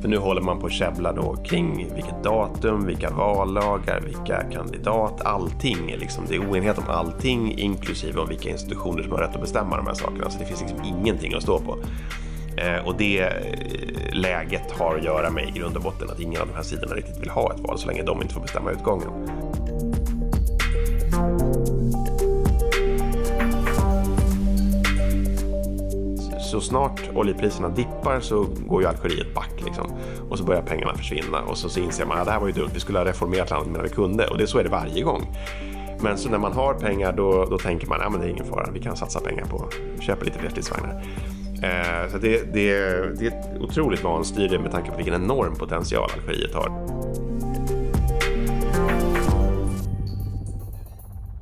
För nu håller man på att käbbla då kring vilket datum, vilka vallagar, vilka kandidat, allting. Liksom, det är oenighet om allting, inklusive om vilka institutioner som har rätt att bestämma de här sakerna. Så det finns liksom ingenting att stå på. Eh, och det eh, läget har att göra med i grund och botten att ingen av de här sidorna riktigt vill ha ett val så länge de inte får bestämma utgången. Så snart oljepriserna dippar så går ju Algeriet back liksom. Och så börjar pengarna försvinna och så, så inser man att det här var ju dumt, vi skulle ha reformerat landet medan vi kunde. Och det, så är det varje gång. Men så när man har pengar då, då tänker man ah, att ja, det är ingen fara, vi kan satsa pengar på att köpa lite fler stridsvagnar. Eh, så det, det, det är ett otroligt vanstyre med tanke på vilken enorm potential Algeriet har.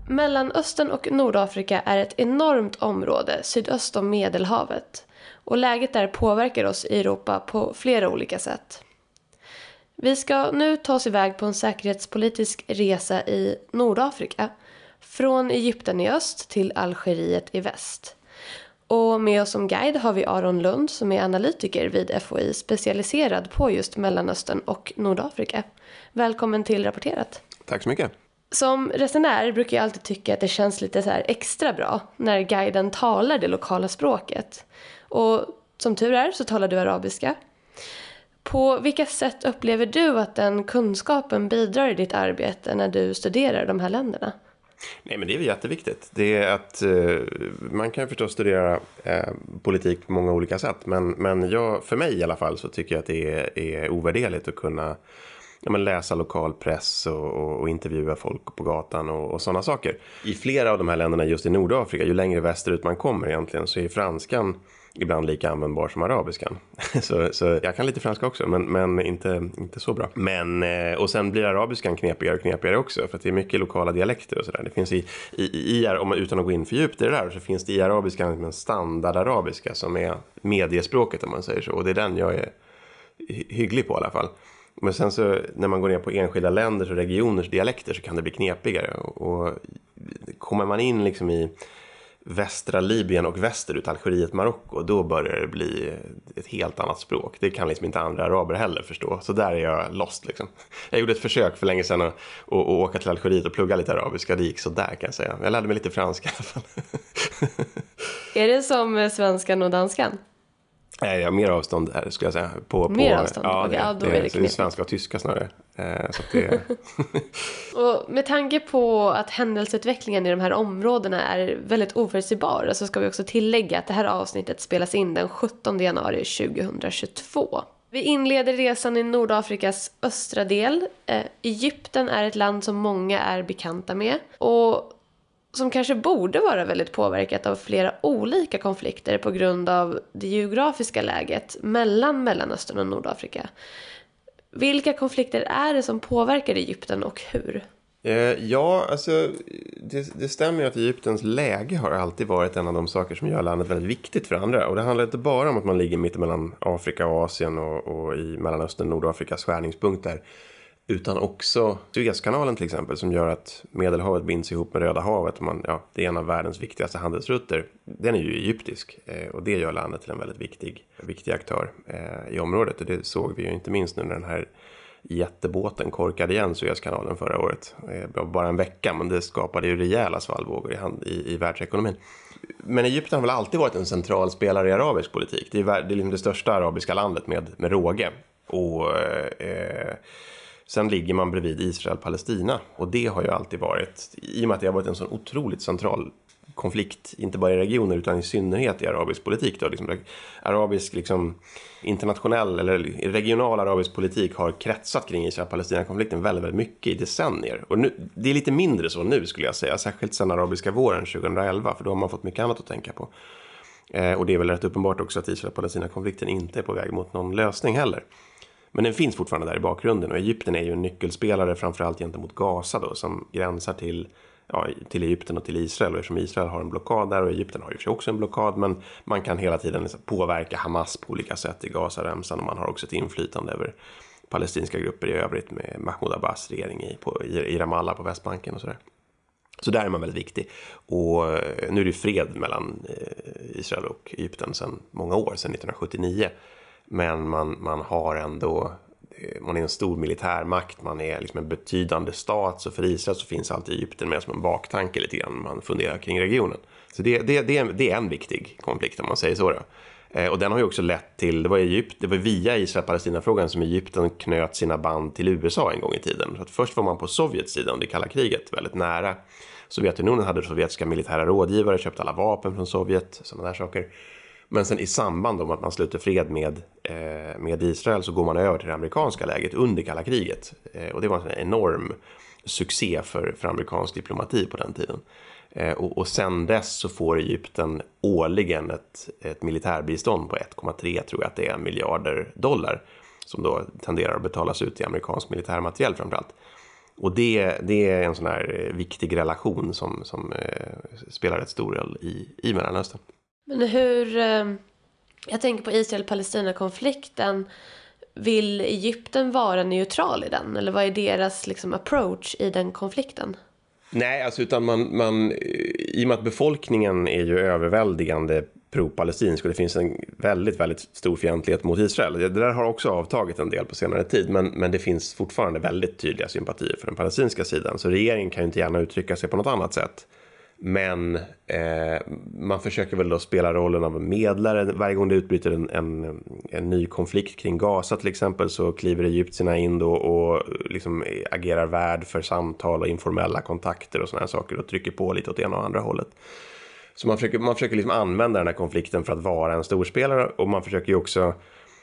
Mellanöstern och Nordafrika är ett enormt område sydöst om Medelhavet och läget där påverkar oss i Europa på flera olika sätt. Vi ska nu ta oss iväg på en säkerhetspolitisk resa i Nordafrika från Egypten i öst till Algeriet i väst. Och med oss som guide har vi Aron Lund som är analytiker vid FOI specialiserad på just Mellanöstern och Nordafrika. Välkommen till Rapporterat. Tack så mycket. Som resenär brukar jag alltid tycka att det känns lite så extra bra när guiden talar det lokala språket. Och som tur är så talar du arabiska. På vilka sätt upplever du att den kunskapen bidrar i ditt arbete när du studerar de här länderna? Nej, men det är väl jätteviktigt. Det är att eh, man kan förstås studera eh, politik på många olika sätt, men, men jag, för mig i alla fall så tycker jag att det är, är ovärderligt att kunna ja, men läsa lokal press och, och, och intervjua folk på gatan och, och sådana saker. I flera av de här länderna just i Nordafrika, ju längre västerut man kommer egentligen, så är franskan ibland lika användbar som arabiskan. så, så jag kan lite franska också, men, men inte, inte så bra. Men, eh, och sen blir arabiskan knepigare och knepigare också, för att det är mycket lokala dialekter och sådär. Det finns i, i, i, om man, utan att gå in för djupt i det där, så finns det i arabiskan en standardarabiska som är mediespråket om man säger så. Och det är den jag är hygglig på i alla fall. Men sen så när man går ner på enskilda länders och regioners dialekter så kan det bli knepigare. Och, kommer man in liksom i västra Libyen och västerut, Algeriet, Marocko, då börjar det bli ett helt annat språk. Det kan liksom inte andra araber heller förstå. Så där är jag lost liksom. Jag gjorde ett försök för länge sedan att, att, att åka till Algeriet och plugga lite arabiska. Det gick så där kan jag säga. Jag lärde mig lite franska i alla fall. är det som eh, svenskan och danskan? Nej, jag har mer avstånd här skulle jag säga. På, mer på, avstånd? Ja, det, ja, då det, är det, det är svenska och tyska snarare. Eh, så det... och med tanke på att händelseutvecklingen i de här områdena är väldigt oförutsägbar så ska vi också tillägga att det här avsnittet spelas in den 17 januari 2022. Vi inleder resan i Nordafrikas östra del. Eh, Egypten är ett land som många är bekanta med. Och som kanske borde vara väldigt påverkat av flera olika konflikter på grund av det geografiska läget mellan Mellanöstern och Nordafrika. Vilka konflikter är det som påverkar Egypten och hur? Eh, ja, alltså det, det stämmer ju att Egyptens läge har alltid varit en av de saker som gör landet väldigt viktigt för andra. Och det handlar inte bara om att man ligger mitt mellan Afrika och Asien och, och i Mellanöstern, Nordafrikas skärningspunkter. Utan också Suezkanalen till exempel som gör att Medelhavet binds ihop med Röda havet. Man, ja, det är en av världens viktigaste handelsrutter. Den är ju egyptisk eh, och det gör landet till en väldigt viktig, viktig aktör eh, i området. Och det såg vi ju inte minst nu när den här jättebåten korkade igen Suezkanalen förra året. Eh, bara en vecka men det skapade ju rejäla svallvågor i, hand, i, i världsekonomin. Men Egypten har väl alltid varit en central spelare i arabisk politik. Det är, det är liksom det största arabiska landet med, med råge. Och... Eh, Sen ligger man bredvid Israel-Palestina och det har ju alltid varit, i och med att det har varit en sån otroligt central konflikt, inte bara i regioner utan i synnerhet i arabisk politik. Då, liksom, arabisk, liksom, internationell eller regional arabisk politik har kretsat kring Israel-Palestina-konflikten väldigt, väldigt mycket i decennier. Och nu, det är lite mindre så nu skulle jag säga, särskilt sedan arabiska våren 2011, för då har man fått mycket annat att tänka på. Eh, och det är väl rätt uppenbart också att Israel-Palestina-konflikten inte är på väg mot någon lösning heller. Men den finns fortfarande där i bakgrunden och Egypten är ju en nyckelspelare framförallt gentemot Gaza då som gränsar till, ja, till Egypten och till Israel och eftersom Israel har en blockad där och Egypten har ju också en blockad men man kan hela tiden liksom påverka Hamas på olika sätt i Gazaremsan och man har också ett inflytande över palestinska grupper i övrigt med Mahmoud Abbas regering i, på, i, Ramallah på Västbanken och sådär. Så där är man väldigt viktig. Och eh, nu är det fred mellan eh, Israel och Egypten sedan många år, sedan 1979. Men man, man har ändå eh, man är en stor militärmakt, man är liksom en betydande stat. Så för Israel så finns alltid Egypten med som en baktanke lite grann. Man funderar kring regionen. Så det, det, det, är, det är en viktig konflikt om man säger så. Då. Eh, och den har ju också lett till, det var, Egypt, det var via Israel-Palestina-frågan som Egypten knöt sina band till USA en gång i tiden. Så att först var man på Sovjets sida under kalla kriget, väldigt nära. Sovjetunionen hade sovjetiska militära rådgivare, köpte alla vapen från Sovjet, sådana där saker. Men sen i samband med att man sluter fred med, eh, med Israel så går man över till det amerikanska läget under kalla kriget. Eh, och det var en enorm succé för, för amerikansk diplomati på den tiden. Eh, och, och sen dess så får Egypten årligen ett, ett militärbistånd på 1,3 tror jag att det är miljarder dollar som då tenderar att betalas ut i amerikansk militärmateriel framförallt. Och det, det är en sån här eh, viktig relation som, som eh, spelar rätt stor roll i, i Mellanöstern. Men hur, eh, jag tänker på Israel-Palestina-konflikten. Vill Egypten vara neutral i den? Eller vad är deras liksom, approach i den konflikten? Nej, alltså utan man, man, i och med att befolkningen är ju överväldigande pro-palestinsk och det finns en väldigt, väldigt stor fientlighet mot Israel. Det där har också avtagit en del på senare tid, men, men det finns fortfarande väldigt tydliga sympatier för den palestinska sidan. Så regeringen kan ju inte gärna uttrycka sig på något annat sätt. Men eh, man försöker väl då spela rollen av medlare. Varje gång det utbryter en, en, en, ny konflikt kring Gaza till exempel så kliver egyptierna in då och liksom agerar värd för samtal och informella kontakter och såna här saker och trycker på lite åt ena och andra hållet. Så man försöker, man försöker liksom använda den här konflikten för att vara en storspelare och man försöker ju också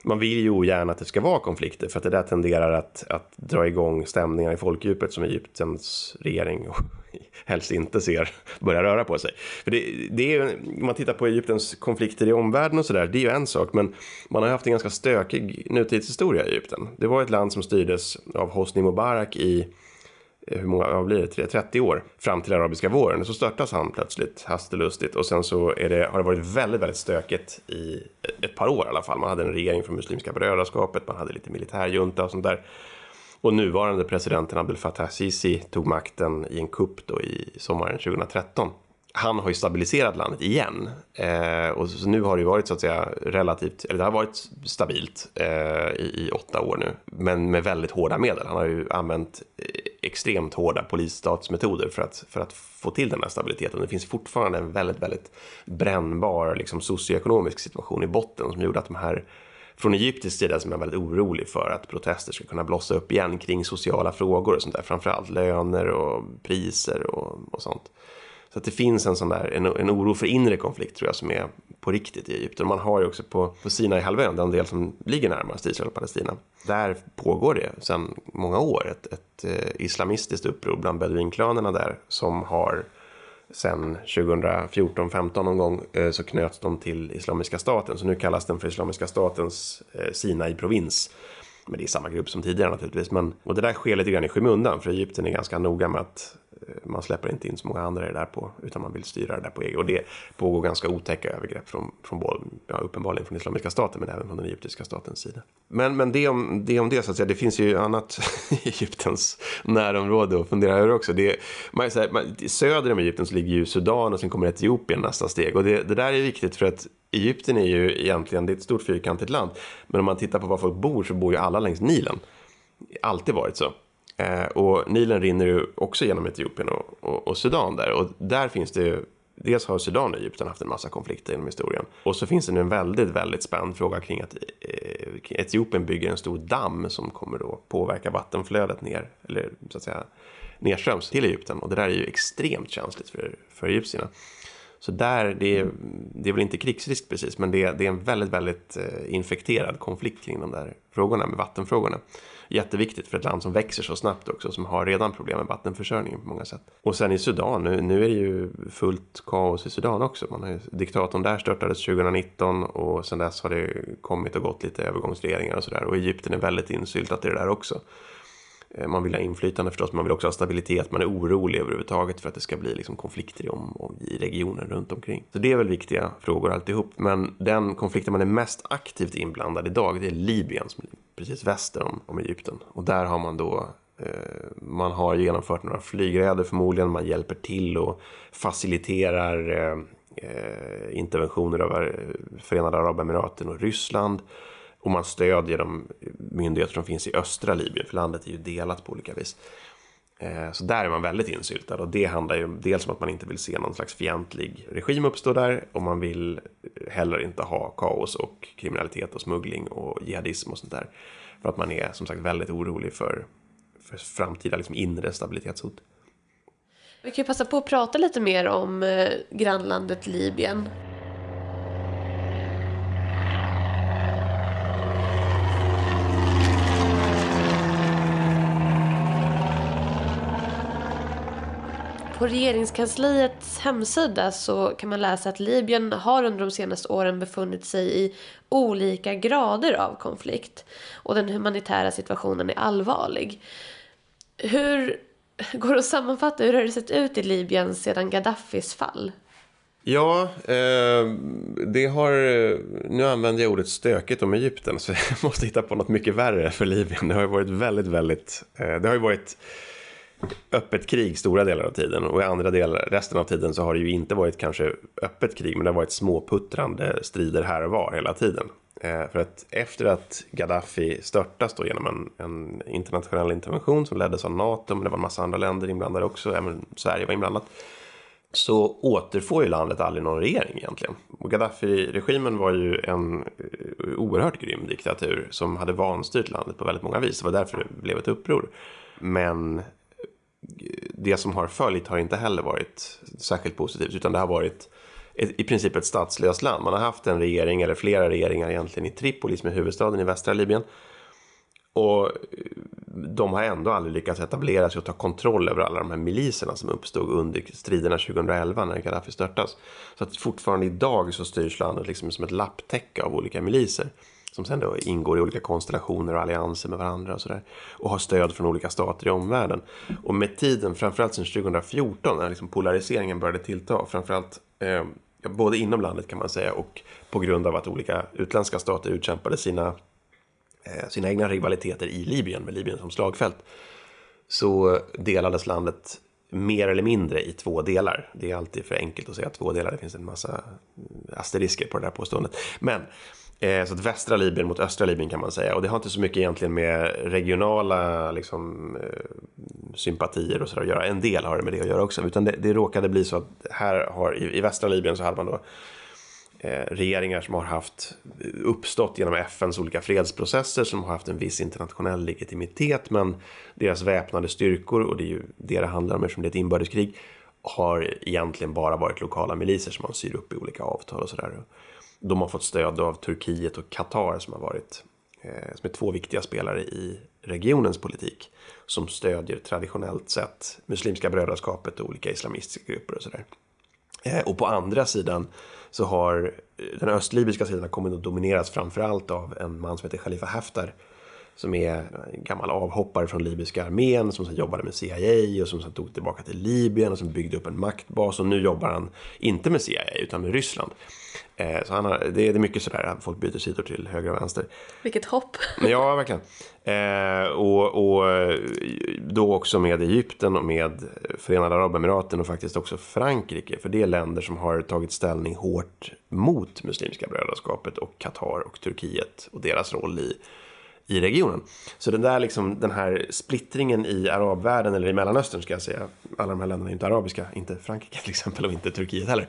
man vill ju ogärna att det ska vara konflikter för att det där tenderar att, att dra igång stämningar i folkdjupet som Egyptens regering helst inte ser börja röra på sig. För det, det är, om man tittar på Egyptens konflikter i omvärlden och sådär, det är ju en sak, men man har haft en ganska stökig nutidshistoria i Egypten. Det var ett land som styrdes av Hosni Mubarak i eh, hur många, vad blir det, 30 år fram till arabiska våren. Så störtas han plötsligt hastelustigt och sen så är det, har det varit väldigt, väldigt stökigt i ett par år i alla fall. Man hade en regering från Muslimska brödraskapet, man hade lite militärjunta och sånt där. Och nuvarande presidenten Abdel Fattah Sisi tog makten i en kupp då i sommaren 2013 han har ju stabiliserat landet igen. Eh, och så nu har det varit så att säga relativt, eller det har varit stabilt eh, i, i, åtta år nu. Men med väldigt hårda medel. Han har ju använt eh, extremt hårda polisstatsmetoder för att, för att få till den här stabiliteten. Det finns fortfarande en väldigt, väldigt brännbar liksom, socioekonomisk situation i botten som gjorde att de här från egyptisk sida som är väldigt orolig för att protester ska kunna blossa upp igen kring sociala frågor och sånt där. Framförallt löner och priser och, och sånt. Så att det finns en sån där, en, en oro för inre konflikt tror jag som är på riktigt i Egypten. Man har ju också på, på Sinai-halvön, den del som ligger närmast Israel och Palestina. Där pågår det sedan många år ett, ett eh, islamistiskt uppror bland beduinklanerna där som har sen 2014-15 någon gång eh, så knöts de till Islamiska staten. Så nu kallas den för Islamiska statens eh, Sinai-provins. Men det är samma grupp som tidigare naturligtvis. Men, och det där sker lite grann i skymundan för Egypten är ganska noga med att man släpper inte in så många andra i det där på, utan man vill styra det där på eget. Och det pågår ganska otäcka övergrepp från, från ja, uppenbarligen från Islamiska staten, men även från den egyptiska statens sida. Men, men det, om, det om det, så att säga, det finns ju annat i Egyptens närområde att fundera över också. Det, man, så här, man, söder om Egypten så ligger ju Sudan och sen kommer Etiopien nästa steg. Och det, det där är viktigt för att Egypten är ju egentligen, det är ett stort fyrkantigt land, men om man tittar på var folk bor så bor ju alla längs Nilen. Alltid varit så. Eh, och Nilen rinner ju också genom Etiopien och, och, och, Sudan där. Och där finns det ju, dels har Sudan och Egypten haft en massa konflikter genom historien. Och så finns det nu en väldigt, väldigt spänd fråga kring att eh, Etiopien bygger en stor damm som kommer då påverka vattenflödet ner, eller så att säga nedströms till Egypten. Och det där är ju extremt känsligt för, för egyptierna. Så där, det är, det är väl inte krigsrisk precis, men det är, det är en väldigt, väldigt eh, infekterad konflikt kring de där frågorna med vattenfrågorna jätteviktigt för ett land som växer så snabbt också, som har redan problem med vattenförsörjningen på många sätt. Och sen i Sudan, nu, nu är det ju fullt kaos i Sudan också. Man har diktatorn där störtades 2019 och sen dess har det kommit och gått lite övergångsregeringar och sådär. Och Egypten är väldigt insyltat i det där också. Eh, man vill ha inflytande förstås, men man vill också ha stabilitet. Man är orolig överhuvudtaget för att det ska bli liksom konflikter i, om, i regionen runt omkring. Så det är väl viktiga frågor alltihop. Men den konflikten man är mest aktivt inblandad idag, det är Libyen som är precis väster om, om Egypten. Och där har man då eh, Man har genomfört några flygräder förmodligen, man hjälper till och faciliterar eh, interventioner av Förenade Arabemiraten och Ryssland. Och man stödjer de myndigheter som finns i östra Libyen, för landet är ju delat på olika vis. Eh, så där är man väldigt insyltad och det handlar ju dels om att man inte vill se någon slags fientlig regim uppstå där och man vill heller inte ha kaos och kriminalitet och smuggling och jihadism och sånt där. För att man är som sagt väldigt orolig för, för framtida liksom inre stabilitetshot. Vi kan ju passa på att prata lite mer om eh, grannlandet Libyen. På regeringskansliets hemsida så kan man läsa att Libyen har under de senaste åren befunnit sig i olika grader av konflikt och den humanitära situationen är allvarlig. Hur går det att sammanfatta, hur har det sett ut i Libyen sedan Gaddafis fall? Ja, eh, det har... Nu använder jag ordet stökigt om Egypten så jag måste hitta på något mycket värre för Libyen. Det har ju varit väldigt, väldigt... Eh, det har ju varit öppet krig stora delar av tiden och i andra delar, resten av tiden så har det ju inte varit kanske öppet krig men det har varit småputtrande strider här och var hela tiden. Eh, för att efter att Gaddafi störtas då genom en, en, internationell intervention som leddes av NATO men det var en massa andra länder inblandade också, även Sverige var inblandat. Så återfår ju landet aldrig någon regering egentligen. och Gaddafi-regimen var ju en eh, oerhört grym diktatur som hade vanstyrt landet på väldigt många vis. Det var därför det blev ett uppror. Men det som har följt har inte heller varit särskilt positivt utan det har varit ett, i princip ett statslöst land. Man har haft en regering eller flera regeringar egentligen i Tripoli som är huvudstaden i västra Libyen. Och de har ändå aldrig lyckats etablera sig och ta kontroll över alla de här miliserna som uppstod under striderna 2011 när Gaddafi störtas. Så att fortfarande idag så styrs landet liksom som ett lapptäcke av olika miliser som sen då ingår i olika konstellationer och allianser med varandra och sådär. Och har stöd från olika stater i omvärlden. Och med tiden, framförallt sedan 2014 när liksom polariseringen började tillta, framförallt eh, både inom landet kan man säga och på grund av att olika utländska stater utkämpade sina, eh, sina egna rivaliteter i Libyen med Libyen som slagfält. Så delades landet mer eller mindre i två delar. Det är alltid för enkelt att säga två delar, det finns en massa mm, asterisker på det där påståendet. Men Eh, så att västra Libyen mot östra Libyen kan man säga. Och det har inte så mycket egentligen med regionala liksom, eh, sympatier och sådär att göra. En del har det med det att göra också. Utan det, det råkade bli så att här har, i, i västra Libyen så hade man då eh, regeringar som har haft eh, uppstått genom FNs olika fredsprocesser som har haft en viss internationell legitimitet. Men deras väpnade styrkor, och det är ju det det handlar om eftersom det är ett inbördeskrig, har egentligen bara varit lokala miliser som man syr upp i olika avtal och sådär. De har fått stöd av Turkiet och Qatar som har varit eh, som är två viktiga spelare i regionens politik som stödjer traditionellt sett Muslimska brödraskapet och olika islamistiska grupper och sådär. Eh, och på andra sidan så har eh, den östlibyska sidan kommit att domineras framförallt av en man som heter Khalifa Haftar som är en gammal avhoppare från libyska armén som sen jobbade med CIA och som sen tog tillbaka till Libyen och som byggde upp en maktbas och nu jobbar han inte med CIA utan med Ryssland. Eh, så han har, det är mycket sådär att folk byter sidor till höger och vänster. Vilket hopp! Ja, verkligen. Eh, och, och då också med Egypten och med Förenade Arabemiraten och faktiskt också Frankrike. För det är länder som har tagit ställning hårt mot Muslimska brödraskapet och Qatar och Turkiet och deras roll i i regionen. Så den där liksom, den här splittringen i arabvärlden eller i Mellanöstern ska jag säga. Alla de här länderna är inte arabiska, inte Frankrike till exempel och inte Turkiet heller.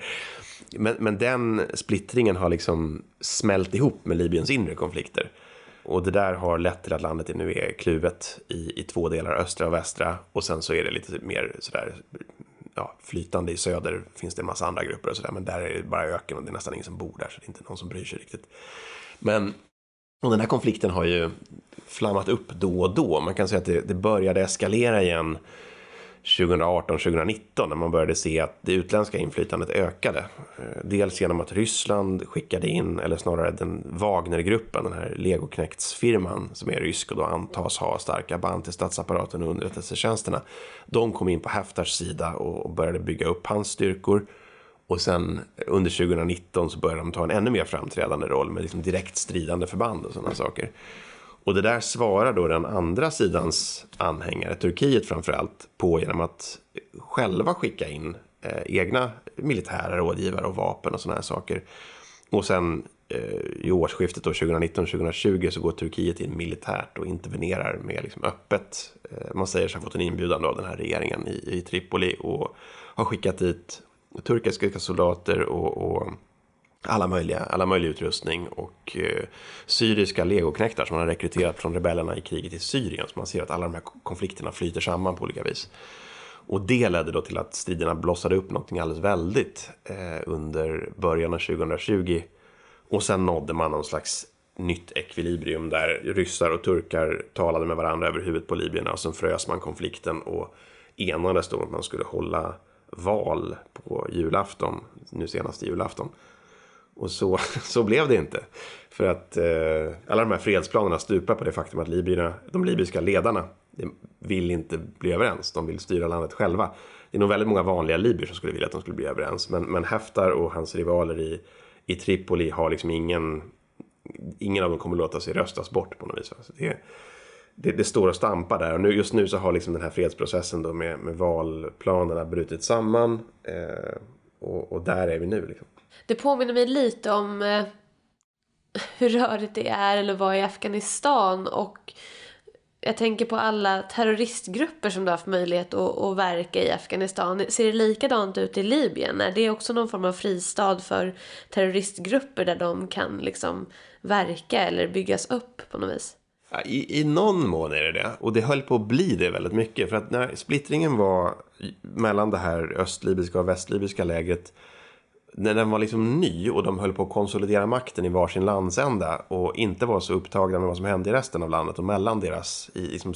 Men, men den splittringen har liksom smält ihop med Libyens inre konflikter. Och det där har lett till att landet nu är kluvet i, i två delar, östra och västra. Och sen så är det lite mer sådär ja, flytande i söder finns det en massa andra grupper och sådär. Men där är det bara öken och det är nästan ingen som bor där så det är inte någon som bryr sig riktigt. Men och den här konflikten har ju flammat upp då och då. Man kan säga att det, det började eskalera igen 2018-2019 när man började se att det utländska inflytandet ökade. Eh, dels genom att Ryssland skickade in, eller snarare den Wagnergruppen, den här legoknektsfirman som är rysk och då antas ha starka band till statsapparaten och underrättelsetjänsterna. De kom in på Haftars sida och började bygga upp hans styrkor. Och sen under 2019 så började de ta en ännu mer framträdande roll med liksom direkt stridande förband och sådana saker. Och det där svarar då den andra sidans anhängare, Turkiet framförallt, på genom att själva skicka in eh, egna militära rådgivare och vapen och sådana här saker. Och sen eh, i årsskiftet 2019-2020 så går Turkiet in militärt och intervenerar med liksom öppet. Eh, man säger sig ha fått en inbjudan av den här regeringen i, i Tripoli och har skickat dit turkiska soldater och, och alla möjliga, alla möjliga utrustning och eh, syriska legoknektar som man har rekryterat från rebellerna i kriget i Syrien. Så man ser att alla de här konflikterna flyter samman på olika vis. Och det ledde då till att striderna blossade upp någonting alldeles väldigt eh, under början av 2020. Och sen nådde man någon slags nytt ekvilibrium där ryssar och turkar talade med varandra över huvudet på libyerna och sen frös man konflikten och enades då att man skulle hålla val på julafton, nu senaste julafton. Och så, så blev det inte. För att eh, alla de här fredsplanerna stupar på det faktum att libyerna, de libyska ledarna vill inte bli överens. De vill styra landet själva. Det är nog väldigt många vanliga libyer som skulle vilja att de skulle bli överens. Men, men Haftar och hans rivaler i, i Tripoli har liksom ingen... Ingen av dem kommer låta sig röstas bort på något vis. Så det, det, det, står och stampar där. Och nu, just nu så har liksom den här fredsprocessen då med, med valplanerna brutit samman. Eh, och, och, där är vi nu. Liksom. Det påminner mig lite om eh, hur rörigt det är eller var i Afghanistan. Och jag tänker på alla terroristgrupper som du har haft möjlighet att, att verka i Afghanistan. Ser det likadant ut i Libyen? Är det också någon form av fristad för terroristgrupper där de kan liksom verka eller byggas upp på något vis? I, I någon mån är det det. Och det höll på att bli det väldigt mycket. För att när splittringen var mellan det här östlibyska och västlibyska lägret när den var liksom ny och de höll på att konsolidera makten i varsin landsända och inte var så upptagna med vad som hände i resten av landet och mellan deras, i liksom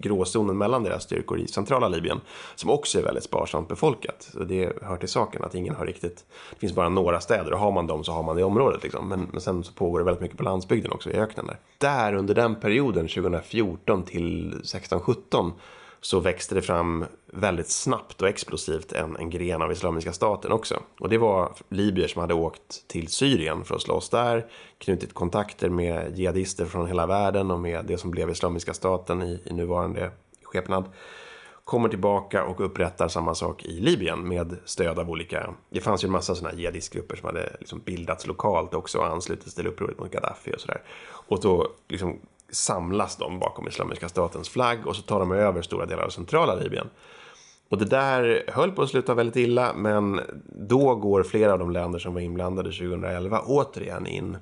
gråzonen mellan deras styrkor i centrala Libyen, som också är väldigt sparsamt befolkat. Så det hör till saken att ingen har riktigt, det finns bara några städer och har man dem så har man det i området liksom. Men, men sen så pågår det väldigt mycket på landsbygden också, i öknen där. Där under den perioden, 2014 till 16-17, så växte det fram väldigt snabbt och explosivt en, en gren av Islamiska staten också. Och det var libyer som hade åkt till Syrien för att slåss där, knutit kontakter med jihadister från hela världen och med det som blev Islamiska staten i, i nuvarande skepnad. Kommer tillbaka och upprättar samma sak i Libyen med stöd av olika... Det fanns ju en massa sådana jihadistgrupper som hade liksom bildats lokalt också och anslutits till upproret mot Gaddafi och sådär. Och då liksom samlas de bakom Islamiska statens flagg och så tar de över stora delar av centrala Libyen. Och det där höll på att sluta väldigt illa, men då går flera av de länder som var inblandade 2011 återigen in,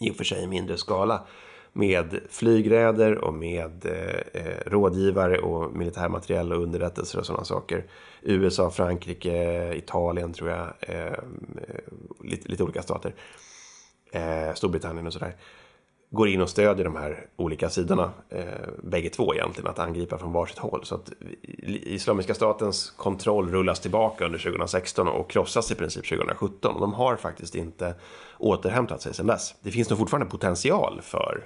i och för sig i mindre skala, med flygräder och med eh, eh, rådgivare och militärmateriel och underrättelser och sådana saker. USA, Frankrike, Italien tror jag, eh, eh lite, lite, olika stater. Eh, Storbritannien och sådär går in och stödjer de här olika sidorna, eh, bägge två egentligen, att angripa från varsitt håll. Så att Islamiska statens kontroll rullas tillbaka under 2016 och krossas i princip 2017. Och de har faktiskt inte återhämtat sig sedan dess. Det finns nog fortfarande potential för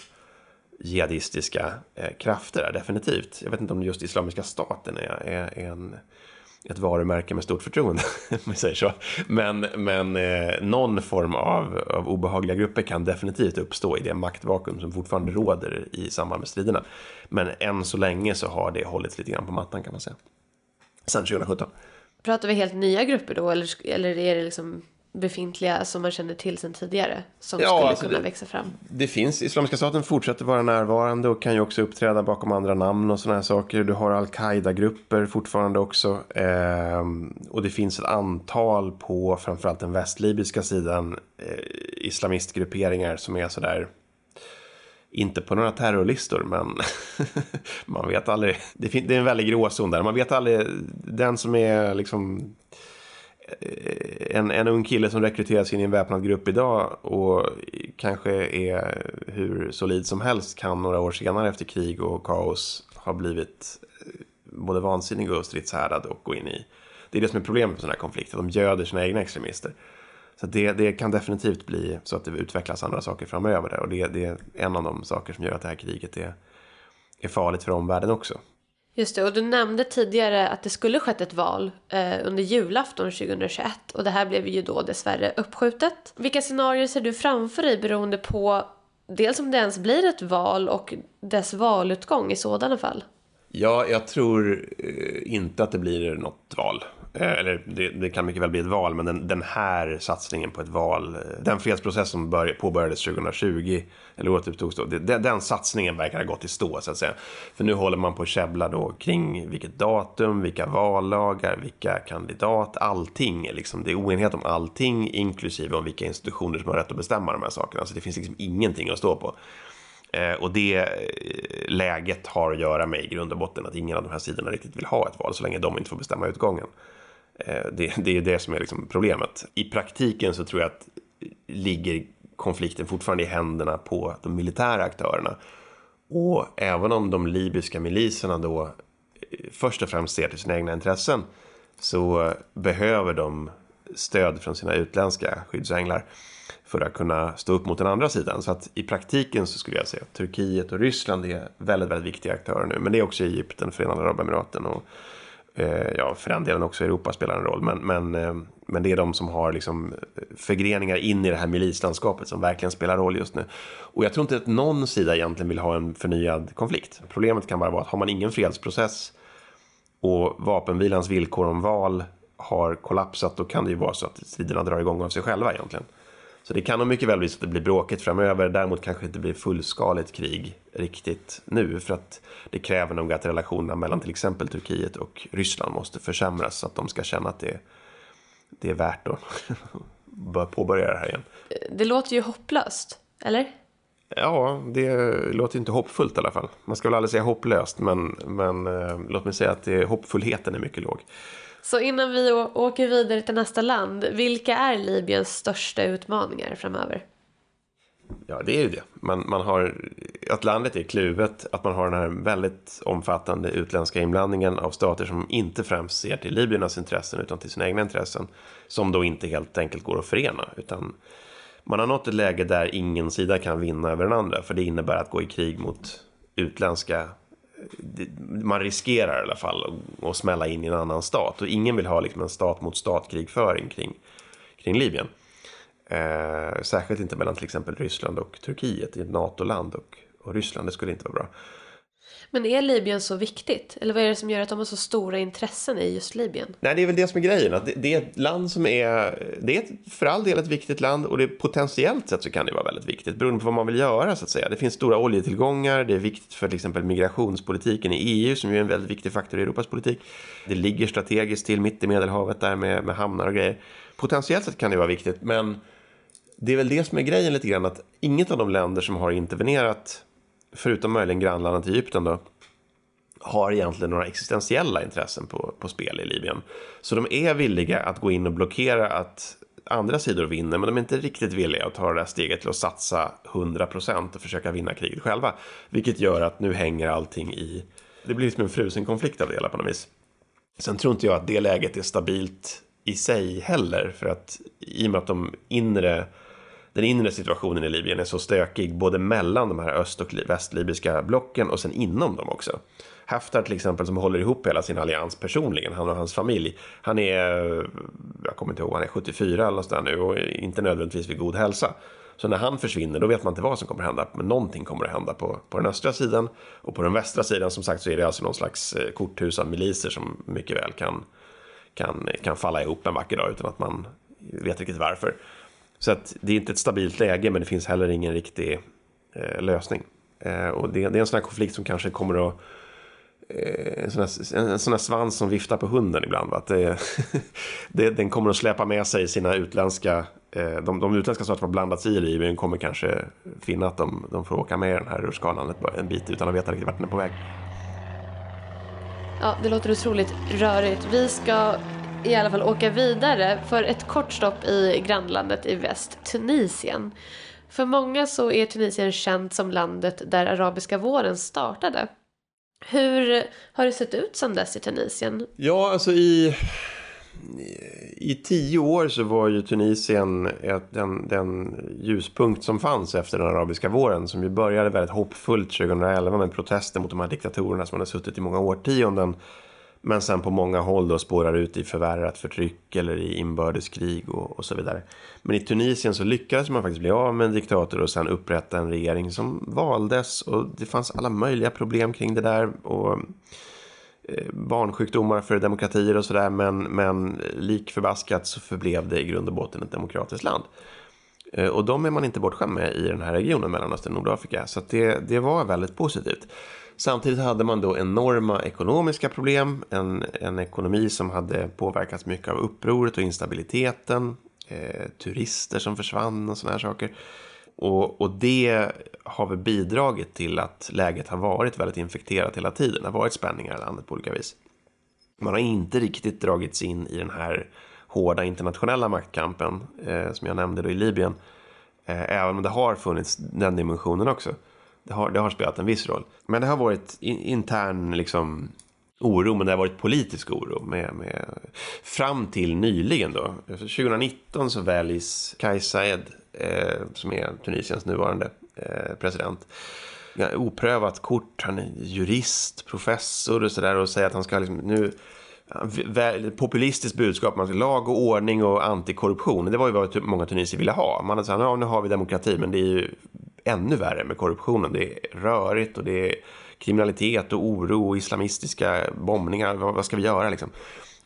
jihadistiska eh, krafter, definitivt. Jag vet inte om just Islamiska staten är, är, är en ett varumärke med stort förtroende, om vi säger så. Men, men eh, någon form av, av obehagliga grupper kan definitivt uppstå i det maktvakuum som fortfarande råder i samband med striderna. Men än så länge så har det hållits lite grann på mattan kan man säga. Sen 2017. Pratar vi helt nya grupper då eller, eller är det liksom befintliga som man känner till sedan tidigare som ja, skulle alltså kunna det, växa fram? Det finns, Islamiska staten fortsätter vara närvarande och kan ju också uppträda bakom andra namn och sådana här saker. Du har al-Qaida-grupper fortfarande också. Eh, och det finns ett antal på framförallt den västlibyska sidan eh, islamistgrupperingar som är sådär inte på några terrorlistor, men man vet aldrig. Det, är en väldigt gråzon där. Man vet aldrig. Den som är liksom Eh, en, en ung kille som rekryteras in i en väpnad grupp idag och kanske är hur solid som helst kan några år senare efter krig och kaos ha blivit eh, både vansinnig och stridshärdad och gå in i. Det är det som är problemet med sådana här konflikter, de göder sina egna extremister. Så det, det kan definitivt bli så att det utvecklas andra saker framöver där och det, det är en av de saker som gör att det här kriget är, är farligt för omvärlden också. Just det, och du nämnde tidigare att det skulle skett ett val eh, under julafton 2021 och det här blev ju då dessvärre uppskjutet. Vilka scenarier ser du framför dig beroende på dels om det ens blir ett val och dess valutgång i sådana fall. Ja, jag tror eh, inte att det blir något val. Eh, eller det, det, kan mycket väl bli ett val, men den, den, här satsningen på ett val, eh, den fredsprocess som börj, påbörjades 2020, eller återupptogs då, det, den satsningen verkar ha gått i stå så att säga. För nu håller man på att käbbla då kring vilket datum, vilka vallagar, vilka kandidat, allting. Liksom, det är oenighet om allting, inklusive om vilka institutioner som har rätt att bestämma de här sakerna. Så det finns liksom ingenting att stå på. Eh, och det läget har att göra med i grund och botten att ingen av de här sidorna riktigt vill ha ett val så länge de inte får bestämma utgången. Eh, det, det är det som är liksom problemet. I praktiken så tror jag att ligger konflikten fortfarande i händerna på de militära aktörerna. Och även om de libyska miliserna då eh, först och främst ser till sina egna intressen så behöver de stöd från sina utländska skyddsänglar för att kunna stå upp mot den andra sidan. Så att i praktiken så skulle jag säga att Turkiet och Ryssland är väldigt, väldigt viktiga aktörer nu. Men det är också Egypten, Förenade Arabemiraten och Eh, ja, för den delen också Europa spelar en roll. Men, men, eh, men det är de som har liksom eh, förgreningar in i det här milislandskapet som verkligen spelar roll just nu. Och jag tror inte att någon sida egentligen vill ha en förnyad konflikt. Problemet kan bara vara att har man ingen fredsprocess och vapenvilans villkor om val har kollapsat, då kan det ju vara så att striderna drar igång av sig själva egentligen. Så det kan nog mycket väl bli så att det blir bråkigt framöver. Däremot kanske det inte blir fullskaligt krig riktigt nu. För att det kräver nog att relationerna mellan till exempel Turkiet och Ryssland måste försämras. Så att de ska känna att det, det är värt att påbörja det här igen. Det låter ju hopplöst, eller? Ja, det låter inte hoppfullt i alla fall. Man ska väl aldrig säga hopplöst, men, men eh, låt mig säga att det, hoppfullheten är mycket låg. Så innan vi åker vidare till nästa land, vilka är Libyens största utmaningar framöver? Ja, det är ju det. Man, man har, att landet är kluvet, att man har den här väldigt omfattande utländska inblandningen av stater som inte främst ser till libyernas intressen utan till sina egna intressen. Som då inte helt enkelt går att förena. Utan man har nått ett läge där ingen sida kan vinna över den andra. För det innebär att gå i krig mot utländska man riskerar i alla fall att, smälla in i en annan stat. Och ingen vill ha liksom en stat mot stat-krigföring kring, kring Libyen. Eh, särskilt inte mellan till exempel Ryssland och Turkiet i ett NATO-land och, och Ryssland. Det skulle inte vara bra. Men är Libyen så viktigt? Eller vad är det som gör att de har så stora intressen i just Libyen? Nej, det är väl det som är grejen. Att det, det är ett land som är, det är ett, för all del ett viktigt land och det potentiellt sett så kan det vara väldigt viktigt beroende på vad man vill göra så att säga. Det finns stora oljetillgångar, det är viktigt för till exempel migrationspolitiken i EU som ju är en väldigt viktig faktor i Europas politik. Det ligger strategiskt till mitt i Medelhavet där med, med hamnar och grejer. Potentiellt sett kan det vara viktigt, men det är väl det som är grejen lite grann att inget av de länder som har intervenerat förutom möjligen grannlandet Egypten då, har egentligen några existentiella intressen på, på spel i Libyen. Så de är villiga att gå in och blockera att andra sidor vinner, men de är inte riktigt villiga att ta det där steget till att satsa 100% och försöka vinna kriget själva. Vilket gör att nu hänger allting i... Det blir som en frusen konflikt av det hela på något vis. Sen tror inte jag att det läget är stabilt i sig heller, för att i och med att de inre den inre situationen i Libyen är så stökig både mellan de här öst och västlibyska blocken och sen inom dem också. Haftar till exempel som håller ihop hela sin allians personligen, han och hans familj. Han är, jag kommer inte ihåg, han är 74 eller något nu och inte nödvändigtvis vid god hälsa. Så när han försvinner då vet man inte vad som kommer att hända. Men någonting kommer att hända på, på den östra sidan. Och på den västra sidan som sagt så är det alltså någon slags eh, korthus av miliser som mycket väl kan, kan, kan falla ihop en vacker dag utan att man vet riktigt varför. Så att det är inte ett stabilt läge men det finns heller ingen riktig eh, lösning. Eh, och det, det, är en sån här konflikt som kanske kommer att eh, en, sån här, en sån här svans som viftar på hunden ibland. Va? Att det, det, den kommer att släpa med sig sina utländska eh, de, de utländska som har blandats i Libyen kommer kanske finna att de, de får åka med i den här rutschkanan en bit utan att veta riktigt vart den är på väg. Ja, det låter otroligt rörigt. Vi ska i alla fall åka vidare för ett kort stopp i grannlandet i väst, Tunisien. För många så är Tunisien känt som landet där arabiska våren startade. Hur har det sett ut sedan dess i Tunisien? Ja, alltså i, i tio år så var ju Tunisien ett, den, den ljuspunkt som fanns efter den arabiska våren som ju började väldigt hoppfullt 2011 med protester mot de här diktatorerna som hade suttit i många årtionden men sen på många håll då spårar ut i förvärrat förtryck eller i inbördeskrig och, och så vidare. Men i Tunisien så lyckades man faktiskt bli av med en diktator och sen upprätta en regering som valdes. Och det fanns alla möjliga problem kring det där. Och eh, barnsjukdomar för demokratier och sådär. Men, men lik förbaskat så förblev det i grund och botten ett demokratiskt land. Eh, och de är man inte bortskämd med i den här regionen, Mellanöstern och Nordafrika. Så det, det var väldigt positivt. Samtidigt hade man då enorma ekonomiska problem, en, en ekonomi som hade påverkats mycket av upproret och instabiliteten, eh, turister som försvann och sådana här saker. Och, och, det har väl bidragit till att läget har varit väldigt infekterat hela tiden. Det har varit spänningar i landet på olika vis. Man har inte riktigt dragits in i den här hårda internationella maktkampen eh, som jag nämnde då i Libyen. Eh, även om det har funnits den dimensionen också. Det har, det har spelat en viss roll. Men det har varit in, intern liksom, oro, men det har varit politisk oro. Med, med, fram till nyligen då. 2019 så väljs Kais Saied, eh, som är Tunisiens nuvarande eh, president. Oprövat kort, han är jurist, professor och sådär och säger att han ska liksom, nu populistiskt budskap, man ska lag och ordning och antikorruption. Det var ju vad många tunisier ville ha. Man hade sagt, ja nu har vi demokrati, men det är ju ännu värre med korruptionen. Det är rörigt och det är kriminalitet och oro och islamistiska bombningar. Vad, vad ska vi göra liksom?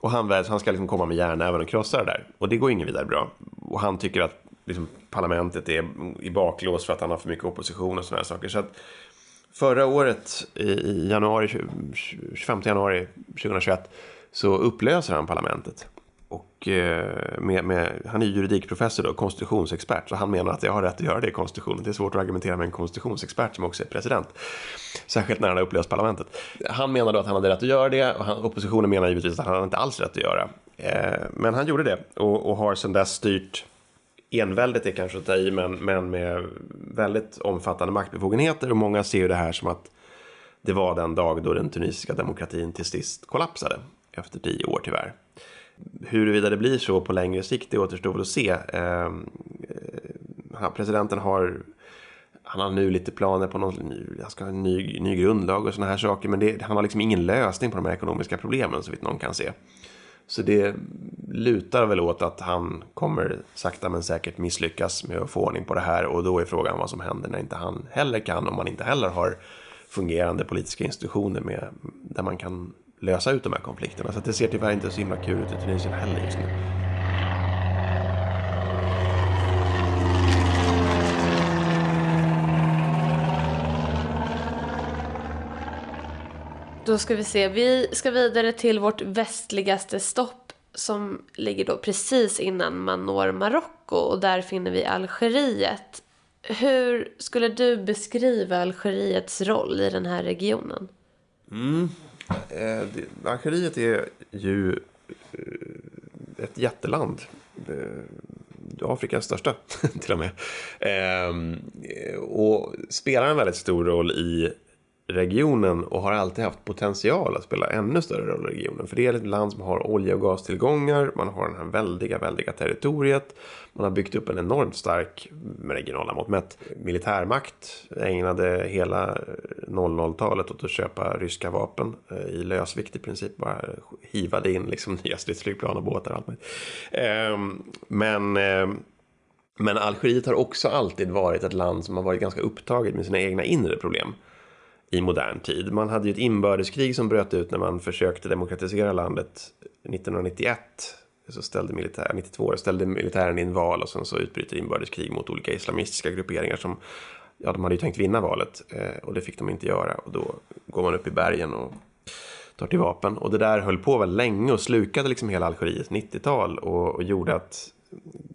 Och han, han ska liksom komma med järnäven och krossa det där. Och det går ingen vidare bra. Och han tycker att liksom, parlamentet är i baklås för att han har för mycket opposition och sådana saker. Så att förra året i januari, 25 januari 2021 så upplöser han parlamentet. Och eh, med, med, han är juridikprofessor och konstitutionsexpert så han menar att jag har rätt att göra det i konstitutionen. Det är svårt att argumentera med en konstitutionsexpert som också är president. Särskilt när han har upplöst parlamentet. Han menar då att han hade rätt att göra det och han, oppositionen menar givetvis att han inte alls rätt att göra. Eh, men han gjorde det och, och har sedan dess styrt enväldigt är kanske att ta i men, men med väldigt omfattande maktbefogenheter och många ser ju det här som att det var den dag då den tunisiska demokratin till sist kollapsade efter tio år tyvärr. Huruvida det blir så på längre sikt det återstår väl att se. Ehm, eh, presidenten har han har nu lite planer på någon, han ska ha en ny, ny grundlag och sådana här saker. Men det, han har liksom ingen lösning på de här ekonomiska problemen så vitt någon kan se. Så det lutar väl åt att han kommer sakta men säkert misslyckas med att få ordning på det här. Och då är frågan vad som händer när inte han heller kan. Om man inte heller har fungerande politiska institutioner med, där man kan lösa ut de här konflikterna. Så det ser tyvärr inte så himla kul ut i Tunisien heller just nu. Då ska vi se, vi ska vidare till vårt västligaste stopp som ligger då precis innan man når Marocko och där finner vi Algeriet. Hur skulle du beskriva Algeriets roll i den här regionen? Mm. Eh, Algeriet är ju eh, ett jätteland. Eh, Afrikas största till och med. Ehm, eh, och spelar en väldigt stor roll i regionen och har alltid haft potential att spela ännu större roll i regionen. För det är ett land som har olja och gastillgångar, man har det här väldiga, väldiga territoriet, man har byggt upp en enormt stark, med regionala mått mätt, militärmakt. Ägnade hela 00-talet åt att köpa ryska vapen eh, i lösvikt i princip, bara hivade in liksom nya stridsflygplan och båtar och allt möjligt. Ehm, men ehm, men Algeriet har också alltid varit ett land som har varit ganska upptaget med sina egna inre problem i modern tid. Man hade ju ett inbördeskrig som bröt ut när man försökte demokratisera landet 1991. Så ställde militär, 92 ställde militären in val och sen så utbryter inbördeskrig mot olika islamistiska grupperingar som ja, de hade ju tänkt vinna valet eh, och det fick de inte göra och då går man upp i bergen och tar till vapen. Och det där höll på väldigt länge och slukade liksom hela Algeriets 90-tal och, och gjorde att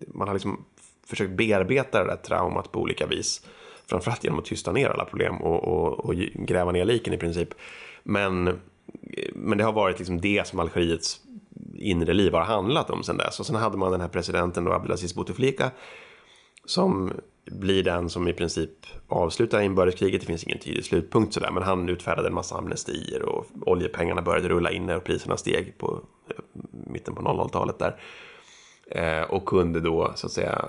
man har liksom försökt bearbeta det där traumat på olika vis Framförallt genom att tysta ner alla problem och, och, och gräva ner liken i princip. Men, men det har varit liksom det som Algeriets inre liv har handlat om sen dess. Och sen hade man den här presidenten då, Abdelaziz Bouteflika som blir den som i princip avslutar inbördeskriget. Det finns ingen tydlig slutpunkt sådär, men han utfärdade en massa amnestier och oljepengarna började rulla in och priserna steg på eh, mitten på 00-talet där. Eh, och kunde då så att säga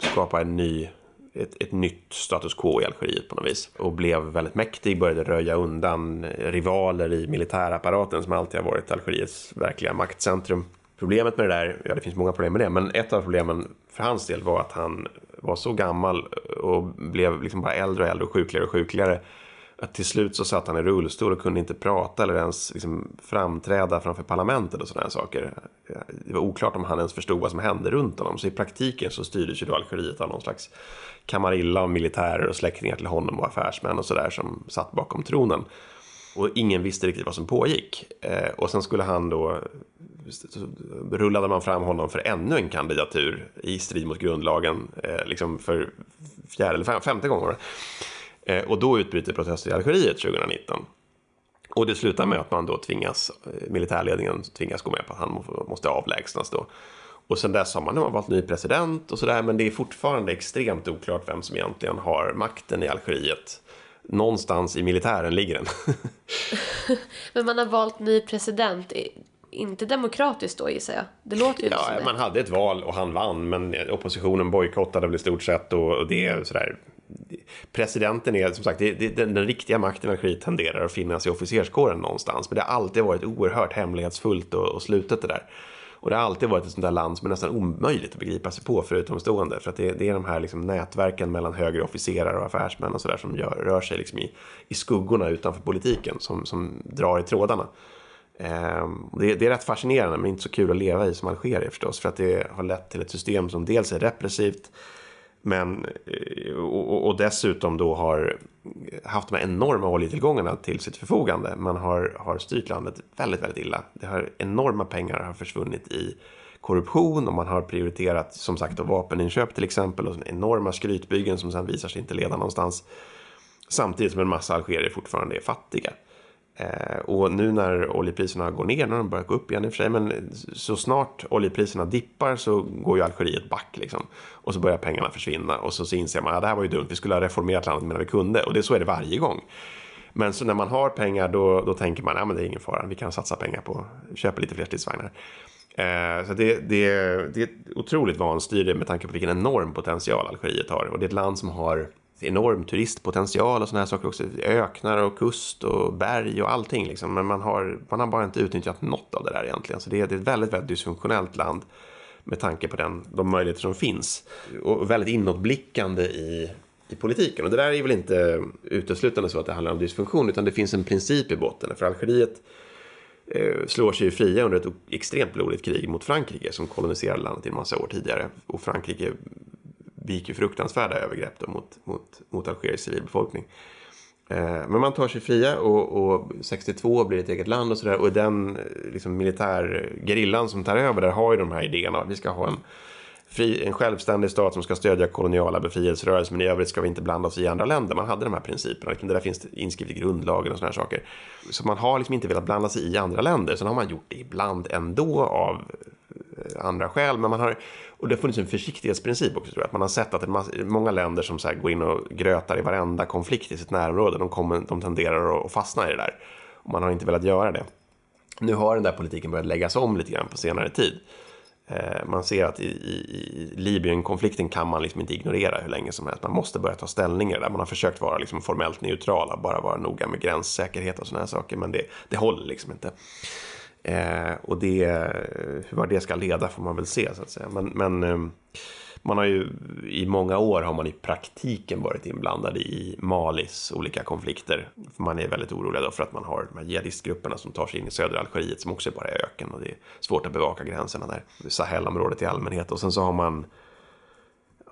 skapa en ny ett, ett nytt status quo i Algeriet på något vis. Och blev väldigt mäktig, började röja undan rivaler i militärapparaten som alltid har varit Algeriets verkliga maktcentrum. Problemet med det där, ja det finns många problem med det, men ett av problemen för hans del var att han var så gammal och blev liksom bara äldre och äldre och sjukligare och sjukligare att till slut så satt han i rullstol och kunde inte prata eller ens liksom framträda framför parlamentet och sådana saker. Det var oklart om han ens förstod vad som hände runt honom. Så i praktiken så styrdes ju då Algeriet av någon slags kamarilla av militärer och släktingar till honom och affärsmän och sådär som satt bakom tronen. Och ingen visste riktigt vad som pågick. Eh, och sen skulle han då, rullade man fram honom för ännu en kandidatur i strid mot grundlagen, eh, liksom för fjärde eller femte gången. Eh, och då utbryter protester i Algeriet 2019. Och det slutar med att man då tvingas, eh, militärledningen tvingas gå med på att han måste avlägsnas då. Och sen dess har man, man valt ny president och sådär, men det är fortfarande extremt oklart vem som egentligen har makten i Algeriet. Någonstans i militären ligger den. men man har valt ny president, inte demokratiskt då gissar jag? Det låter ju Ja, som man hade ett val och han vann, men oppositionen bojkottade väl i stort sett och det är sådär presidenten är som sagt, det, det, den, den, riktiga makten i Algeriet tenderar att finnas i officerskåren någonstans. Men det har alltid varit oerhört hemlighetsfullt och, och slutet det där. Och det har alltid varit ett sånt där land som är nästan omöjligt att begripa sig på för utomstående. För att det, det är de här liksom nätverken mellan högre officerare och affärsmän och sådär som gör, rör sig liksom i, i skuggorna utanför politiken som, som drar i trådarna. Ehm, det, det, är rätt fascinerande men inte så kul att leva i som algerier förstås. För att det har lett till ett system som dels är repressivt men, eh, och, och, dessutom då har haft de här enorma oljetillgångarna till sitt förfogande. Man har, har styrt landet väldigt, väldigt illa. Det har enorma pengar har försvunnit i korruption och man har prioriterat som sagt då, vapeninköp till exempel och enorma skrytbyggen som sen visar sig inte leda någonstans. Samtidigt som en massa algerier fortfarande är fattiga. Eh, och nu när oljepriserna går ner, när de börjar gå upp igen i och för sig, men så snart oljepriserna dippar så går ju Algeriet back liksom. Och så börjar pengarna försvinna och så, så inser man att ja, det här var ju dumt, vi skulle ha reformerat landet medan vi kunde. Och det, så är det varje gång. Men så när man har pengar då, då tänker man, ja men det är ingen fara, vi kan satsa pengar på, köpa lite fler stridsvagnar. Eh, så det, det, det är ett otroligt vanstyre med tanke på vilken enorm potential Algeriet har. Och det är ett land som har enorm turistpotential och sådana här saker också. Öknar och kust och berg och allting liksom. Men man har, man har bara inte utnyttjat något av det där egentligen. Så det är, det är ett väldigt, väldigt dysfunktionellt land med tanke på den, de möjligheter som finns. Och väldigt inåtblickande i, i politiken. Och det där är väl inte uteslutande så att det handlar om dysfunktion utan det finns en princip i botten. För Algeriet eh, slår sig ju fria under ett extremt blodigt krig mot Frankrike som koloniserade landet i en massa år tidigare. Och Frankrike begick ju fruktansvärda övergrepp då mot, mot, mot Algeriets civilbefolkning. Eh, men man tar sig fria och, och 62 blir ett eget land och sådär. Och den eh, liksom, militärgerillan som tar över där har ju de här idéerna. att Vi ska ha en, fri, en självständig stat som ska stödja koloniala befrielserörelser. Men i övrigt ska vi inte blanda oss i andra länder. Man hade de här principerna. Liksom, det där finns inskrivet i grundlagen och sådana här saker. Så man har liksom inte velat blanda sig i andra länder. Sen har man gjort det ibland ändå av eh, andra skäl. Men man har, och det har funnits en försiktighetsprincip också, tror jag. Att man har sett att massa, många länder som så här, går in och grötar i varenda konflikt i sitt närområde, de, kommer, de tenderar att fastna i det där. Och man har inte velat göra det. Nu har den där politiken börjat läggas om lite grann på senare tid. Eh, man ser att i, i, i Libyen-konflikten kan man liksom inte ignorera hur länge som helst. Man måste börja ta ställningar där. Man har försökt vara liksom formellt neutrala, bara vara noga med gränssäkerhet och sådana här saker, men det, det håller liksom inte. Eh, och det, eh, vad det ska leda får man väl se så att säga. Men, men eh, man har ju i många år har man i praktiken varit inblandad i Malis olika konflikter. Man är väldigt orolig då för att man har de här jihadistgrupperna som tar sig in i södra Algeriet som också bara är öken och det är svårt att bevaka gränserna där. Sahelområdet i allmänhet och sen så har man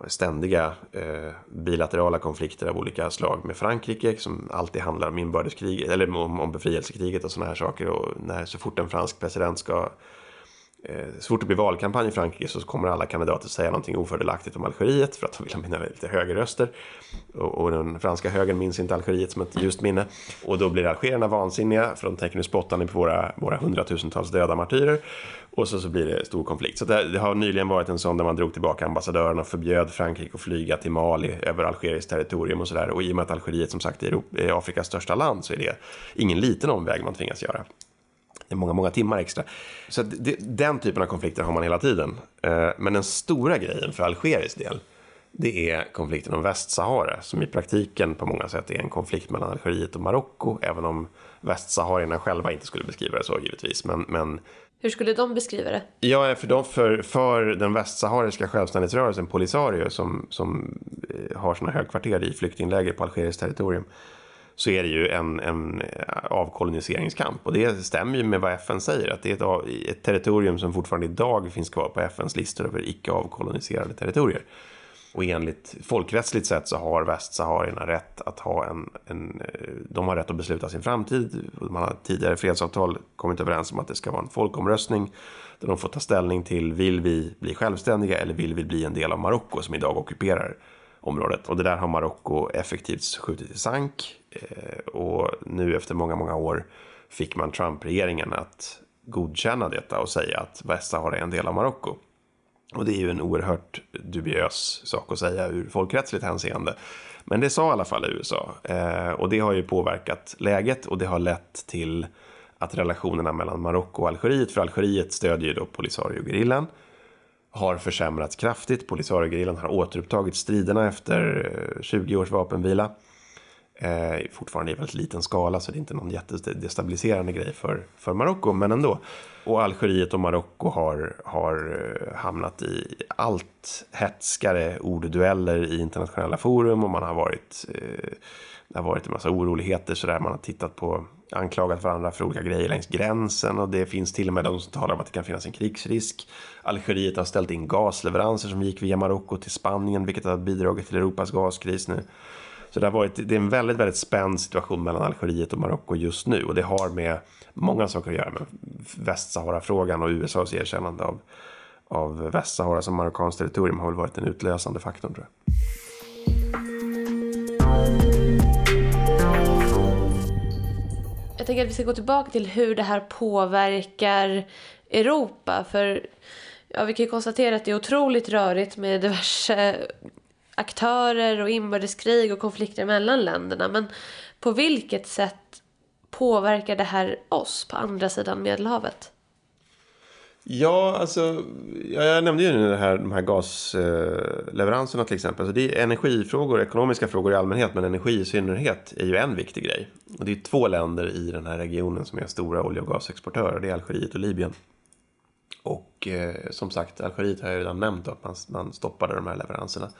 ständiga eh, bilaterala konflikter av olika slag med Frankrike som alltid handlar om inbördeskriget eller om, om befrielsekriget och sådana här saker. Och när, så fort en fransk president ska Eh, så fort det blir valkampanj i Frankrike så kommer alla kandidater säga någonting ofördelaktigt om Algeriet för att de vill vinna lite högerröster. Och, och den franska högern minns inte Algeriet som ett ljust minne. Och då blir algerierna vansinniga för de tänker nu spottar ni på våra, våra hundratusentals döda martyrer. Och så, så blir det stor konflikt. Så det, det, har nyligen varit en sån där man drog tillbaka ambassadören och förbjöd Frankrike att flyga till Mali över Algeriets territorium och sådär. Och i och med att Algeriet som sagt är, Afrikas största land så är det ingen liten omväg man tvingas göra många, många timmar extra. Så det, den typen av konflikter har man hela tiden. Eh, men den stora grejen för Algerisk del, det är konflikten om Västsahara som i praktiken på många sätt är en konflikt mellan Algeriet och Marocko, även om västsaharierna själva inte skulle beskriva det så givetvis. Men, men hur skulle de beskriva det? Ja, för, de, för, för den västsahariska självständighetsrörelsen Polisario som, som eh, har sina högkvarter i flyktingläger på algeriskt territorium så är det ju en, en eh, avkoloniseringskamp. Och det stämmer ju med vad FN säger, att det är ett, ett territorium som fortfarande idag finns kvar på FNs listor över icke avkoloniserade territorier. Och enligt folkrättsligt sett så har västsaharierna rätt att ha en, en, eh, de har rätt att besluta sin framtid. Man har tidigare fredsavtal kommit överens om att det ska vara en folkomröstning där de får ta ställning till vill vi bli självständiga eller vill vi bli en del av Marocko som idag ockuperar området. Och det där har Marocko effektivt skjutit i sank. Eh, och nu efter många, många år fick man Trump-regeringen att godkänna detta och säga att Västsahara är en del av Marocko. Och det är ju en oerhört dubiös sak att säga ur folkrättsligt hänseende. Men det sa i alla fall USA. Eh, och det har ju påverkat läget och det har lett till att relationerna mellan Marocko och Algeriet, för Algeriet stödjer ju då Polisario-gerillan, har försämrats kraftigt. Polisario-gerillan har återupptagit striderna efter eh, 20 års vapenvila. Eh, fortfarande i väldigt liten skala så det är inte någon jättedestabiliserande grej för, för Marocko, men ändå. Och Algeriet och Marocko har, har eh, hamnat i allt hetskare orddueller i internationella forum och man har varit eh, det har varit en massa oroligheter så där man har tittat på anklagat varandra för olika grejer längs gränsen och det finns till och med de som talar om att det kan finnas en krigsrisk. Algeriet har ställt in gasleveranser som gick via Marocko till Spanien vilket har bidragit till Europas gaskris nu. Så det har varit det är en väldigt, väldigt spänd situation mellan Algeriet och Marocko just nu och det har med många saker att göra med Västsahara-frågan och USAs erkännande av, av Västsahara som marockanskt territorium har väl varit den utlösande faktorn tror jag. Jag tänker att vi ska gå tillbaka till hur det här påverkar Europa. För ja, vi kan ju konstatera att det är otroligt rörigt med diverse aktörer och inbördeskrig och konflikter mellan länderna. Men på vilket sätt påverkar det här oss på andra sidan Medelhavet? Ja, alltså, jag nämnde ju nu det här, de här gasleveranserna till exempel. Alltså det är energifrågor, ekonomiska frågor i allmänhet, men energi i synnerhet är ju en viktig grej. Och det är två länder i den här regionen som är stora olje och gasexportörer, det är Algeriet och Libyen. Och eh, som sagt, Algeriet har jag redan nämnt att man, man stoppade de här leveranserna.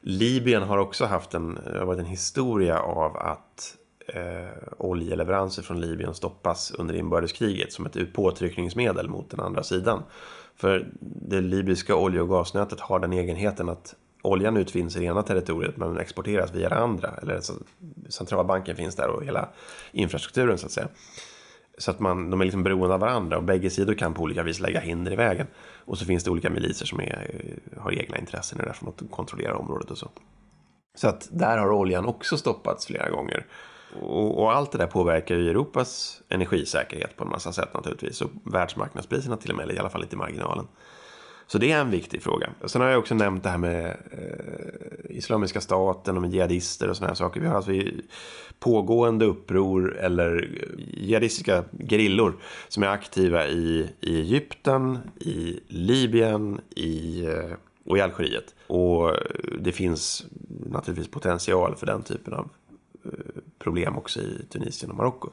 Libyen har också haft en, har varit en historia av att eh, oljeleveranser från Libyen stoppas under inbördeskriget som ett påtryckningsmedel mot den andra sidan. För det libyska olje och gasnätet har den egenheten att oljan utvinns i det ena territoriet men exporteras via det andra. Eller centralbanken finns där och hela infrastrukturen så att säga. Så att man, de är liksom beroende av varandra och bägge sidor kan på olika vis lägga hinder i vägen. Och så finns det olika miliser som är, har egna intressen i det för att kontrollera området och så. Så att där har oljan också stoppats flera gånger. Och, och, allt det där påverkar ju Europas energisäkerhet på en massa sätt naturligtvis. Och världsmarknadspriserna till och med, i alla fall lite i marginalen. Så det är en viktig fråga. Och sen har jag också nämnt det här med eh, Islamiska staten och med jihadister och sådana här saker. Vi har alltså pågående uppror eller jihadistiska gerillor som är aktiva i, i Egypten, i Libyen i, eh, och i Algeriet. Och det finns naturligtvis potential för den typen av problem också i Tunisien och Marocko.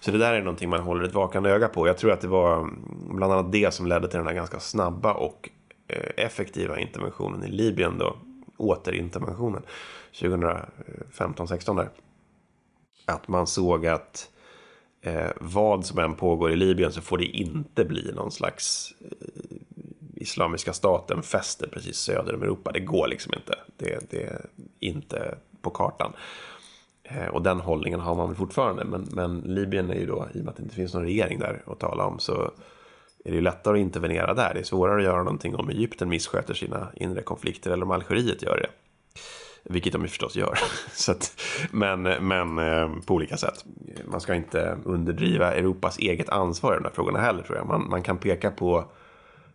Så det där är någonting man håller ett vakande öga på. Jag tror att det var bland annat det som ledde till den här ganska snabba och eh, effektiva interventionen i Libyen då, återinterventionen 2015-16 där. Att man såg att eh, vad som än pågår i Libyen så får det inte bli någon slags eh, Islamiska staten fäster precis söder om Europa. Det går liksom inte. Det, det är inte på kartan. Eh, och den hållningen har man väl fortfarande. Men, men Libyen är ju då, i och med att det inte finns någon regering där att tala om, så är det ju lättare att intervenera där. Det är svårare att göra någonting om Egypten missköter sina inre konflikter eller om Algeriet gör det. Vilket de ju förstås gör. Så att, men, men eh, på olika sätt. Man ska inte underdriva Europas eget ansvar i de här frågorna heller tror jag. Man, man kan peka på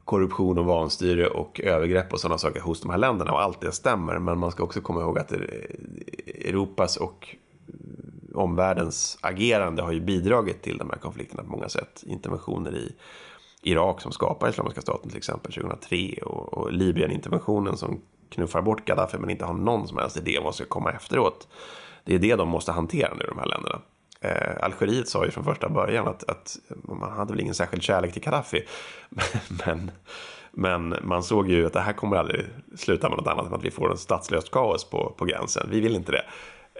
korruption och vanstyre och övergrepp och sådana saker hos de här länderna och allt det stämmer. Men man ska också komma ihåg att eh, Europas och omvärldens agerande har ju bidragit till de här konflikterna på många sätt. Interventioner i Irak som skapar Islamiska staten till exempel 2003 och, och Libyen-interventionen som knuffar bort Gaddafi men inte har någon som helst idé om vad som ska komma efteråt. Det är det de måste hantera nu, de här länderna. Eh, Algeriet sa ju från första början att, att man hade väl ingen särskild kärlek till Gaddafi. men, men man såg ju att det här kommer aldrig sluta med något annat än att vi får en statslöst kaos på, på gränsen. Vi vill inte det.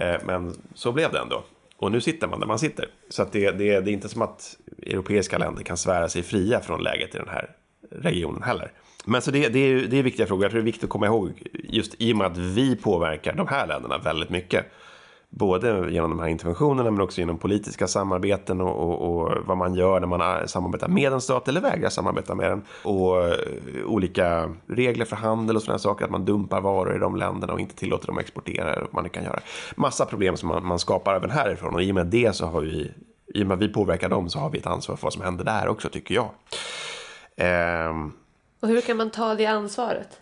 Eh, men så blev det ändå. Och nu sitter man där man sitter. Så att det, det, det är inte som att europeiska länder kan svära sig fria från läget i den här regionen heller. Men så det, det, är, det är viktiga frågor. Jag tror det är viktigt att komma ihåg just i och med att vi påverkar de här länderna väldigt mycket både genom de här interventionerna men också genom politiska samarbeten och, och, och, vad man gör när man äh, samarbetar med en stat eller vägrar samarbeta med den. Och eh, olika regler för handel och sådana saker, att man dumpar varor i de länderna och inte tillåter dem att exportera. Och man kan göra. Massa problem som man, man skapar även härifrån och i och med det så har vi, i och med att vi påverkar dem så har vi ett ansvar för vad som händer där också tycker jag. Um, och hur kan man ta det ansvaret?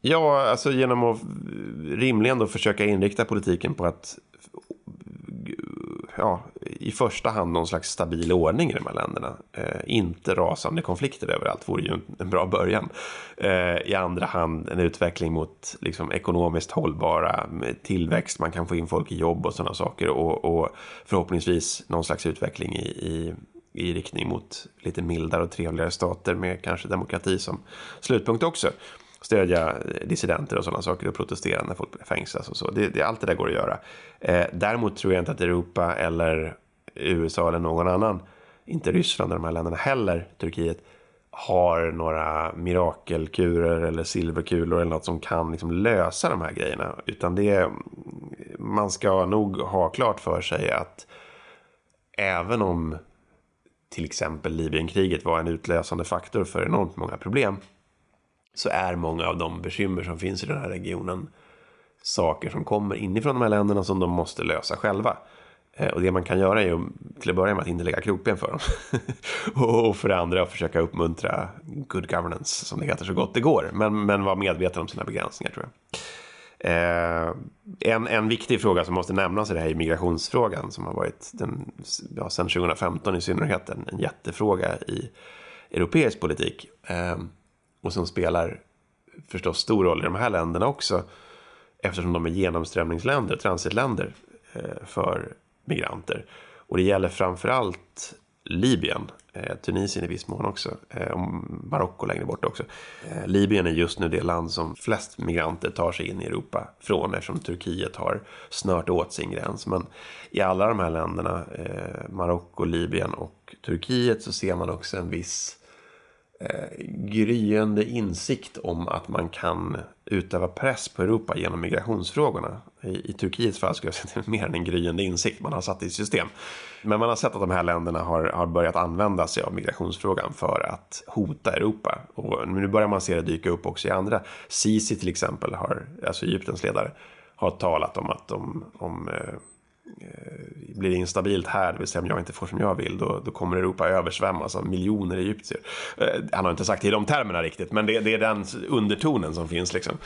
Ja, alltså genom att rimligen då försöka inrikta politiken på att ja, i första hand någon slags stabil ordning i de här länderna. Eh, inte rasande konflikter överallt vore ju en bra början. Eh, I andra hand en utveckling mot liksom, ekonomiskt hållbara tillväxt, man kan få in folk i jobb och sådana saker och, och förhoppningsvis någon slags utveckling i, i, i riktning mot lite mildare och trevligare stater med kanske demokrati som slutpunkt också stödja dissidenter och sådana saker och protestera när folk fängslas och så. Det, det, allt det där går att göra. Eh, däremot tror jag inte att Europa eller USA eller någon annan, inte Ryssland och de här länderna heller, Turkiet, har några mirakelkurer eller silverkulor eller något som kan liksom lösa de här grejerna. Utan det, man ska nog ha klart för sig att även om till exempel Libyenkriget var en utlösande faktor för enormt många problem så är många av de bekymmer som finns i den här regionen saker som kommer inifrån de här länderna som de måste lösa själva. Eh, och det man kan göra är ju till att börja med att inte lägga krokben för dem. och för det andra att försöka uppmuntra good governance som det heter så gott det går. Men, men vara medveten om sina begränsningar tror jag. Eh, en, en viktig fråga som måste nämnas är det här migrationsfrågan som har varit den, ja, sedan 2015 i synnerhet en, en jättefråga i europeisk politik. Eh, och som spelar förstås stor roll i de här länderna också eftersom de är genomströmningsländer, transitländer eh, för migranter. Och det gäller framförallt Libyen, eh, Tunisien i viss mån också, eh, och Marocko längre bort också. Libyen är just nu det land som flest migranter tar sig in i Europa från eftersom Turkiet har snört åt sin gräns. Men i alla de här länderna, Marocko, Libyen och Turkiet, så ser man också en viss Eh, gryende insikt om att man kan utöva press på Europa genom migrationsfrågorna. I, i Turkiets fall skulle jag säga att det är mer än en gryende insikt man har satt i system. Men man har sett att de här länderna har, har börjat använda sig av migrationsfrågan för att hota Europa. Och nu börjar man se det dyka upp också i andra. Sisi till exempel, har, alltså Egyptens ledare, har talat om att de, om eh, Eh, blir instabilt här, det vill säga om jag inte får som jag vill, då, då kommer Europa översvämmas av miljoner egyptier. Eh, han har inte sagt det i de termerna riktigt, men det, det, är den undertonen som finns. Liksom.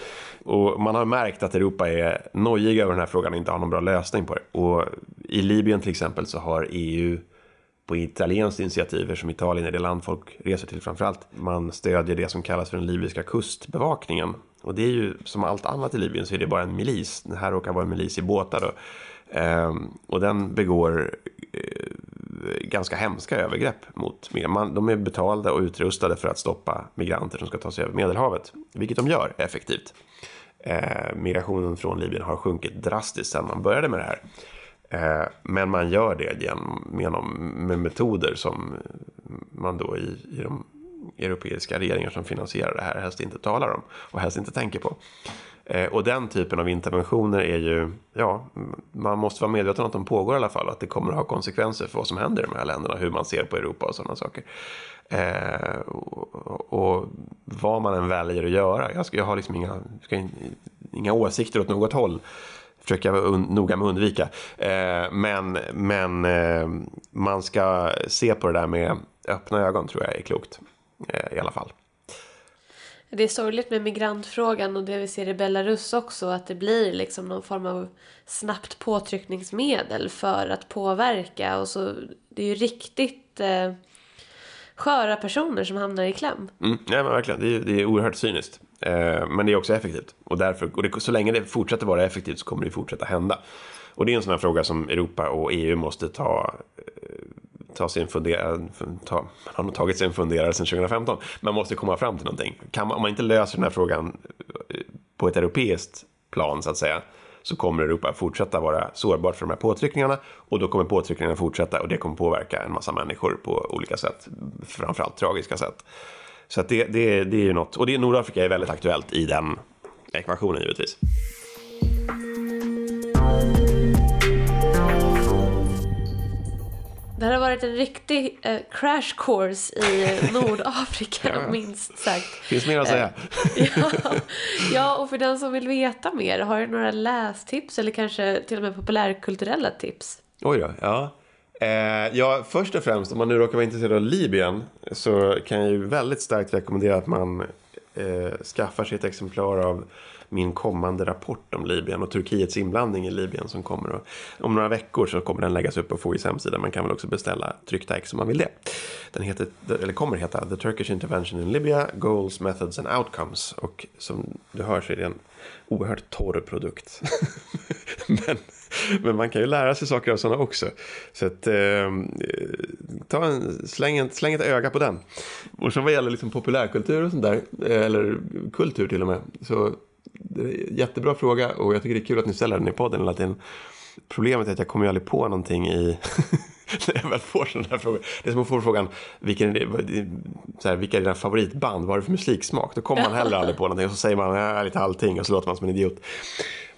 Och man har märkt att Europa är nojiga över den här frågan och inte har någon bra lösning på det. Och i Libyen till exempel så har EU på italienskt initiativ, som Italien är det land folk reser till framförallt. Man stödjer det som kallas för den libyska kustbevakningen. Och det är ju som allt annat i Libyen så är det bara en milis. Det här råkar vara en milis i båtar då. Ehm, och den begår eh, ganska hemska övergrepp mot migranter. De är betalda och utrustade för att stoppa migranter som ska ta sig över Medelhavet, vilket de gör effektivt. Ehm, migrationen från Libyen har sjunkit drastiskt sedan man började med det här. Ehm, men man gör det genom, genom med metoder som man då i, i de europeiska regeringar som finansierar det här helst inte talar om och helst inte tänker på. Eh, och den typen av interventioner är ju, ja, man måste vara medveten om att de pågår i alla fall. Att det kommer att ha konsekvenser för vad som händer i de här länderna, hur man ser på Europa och sådana saker. Eh, och, och, vad man än väljer att göra. Jag, ska, jag har liksom inga, ska, inga åsikter åt något håll. Försöker jag vara noga med att undvika. Eh, men men eh, man ska se på det där med öppna ögon tror jag är klokt. Eh, I alla fall. Det är sorgligt med migrantfrågan och det vi ser i Belarus också att det blir liksom någon form av snabbt påtryckningsmedel för att påverka och så det är ju riktigt eh, sköra personer som hamnar i kläm. Mm, ja, men verkligen, det är, det är oerhört cyniskt. Eh, men det är också effektivt. Och, därför, och det, så länge det fortsätter vara effektivt så kommer det fortsätta hända. Och det är en sån här fråga som Europa och EU måste ta, eh, ta sin fundera, ta, man har nog tagit sig en funderare sedan 2015. Man måste komma fram till någonting. Kan man, om man inte löser den här frågan eh, på ett europeiskt plan så att säga så kommer Europa fortsätta vara sårbart för de här påtryckningarna och då kommer påtryckningarna fortsätta och det kommer påverka en massa människor på olika sätt, framförallt tragiska sätt. Så att det, det, det är ju något, och det, Nordafrika är väldigt aktuellt i den ekvationen givetvis. Det här har varit en riktig eh, crash course i Nordafrika, ja. minst sagt. Finns mer att säga. ja, ja, och för den som vill veta mer, har du några lästips eller kanske till och med populärkulturella tips? Oj då, ja. Eh, ja, först och främst, om man nu råkar vara intresserad av Libyen så kan jag ju väldigt starkt rekommendera att man eh, skaffar sig ett exemplar av min kommande rapport om Libyen och Turkiets inblandning i Libyen som kommer. Och, om några veckor så kommer den läggas upp på FOIs hemsida. Man kan väl också beställa tryckta ex om man vill det. Den heter, eller kommer heta The Turkish Intervention in Libya, Goals, Methods and Outcomes. Och som du hör så är det en oerhört torr produkt. men, men man kan ju lära sig saker av sådana också. Så att, eh, ta en, släng, en, släng ett öga på den. Och så vad gäller liksom populärkultur och sånt där, eh, eller kultur till och med, så jättebra fråga och jag tycker det är kul att ni ställer den i podden hela tiden. Problemet är att jag kommer ju aldrig på någonting i när jag väl får sådana här frågor. Det är som att få frågan vilken är, så här, vilka är dina favoritband, vad är det för musiksmak? Då kommer man heller aldrig på någonting och så säger man ja, lite allting och så låter man som en idiot.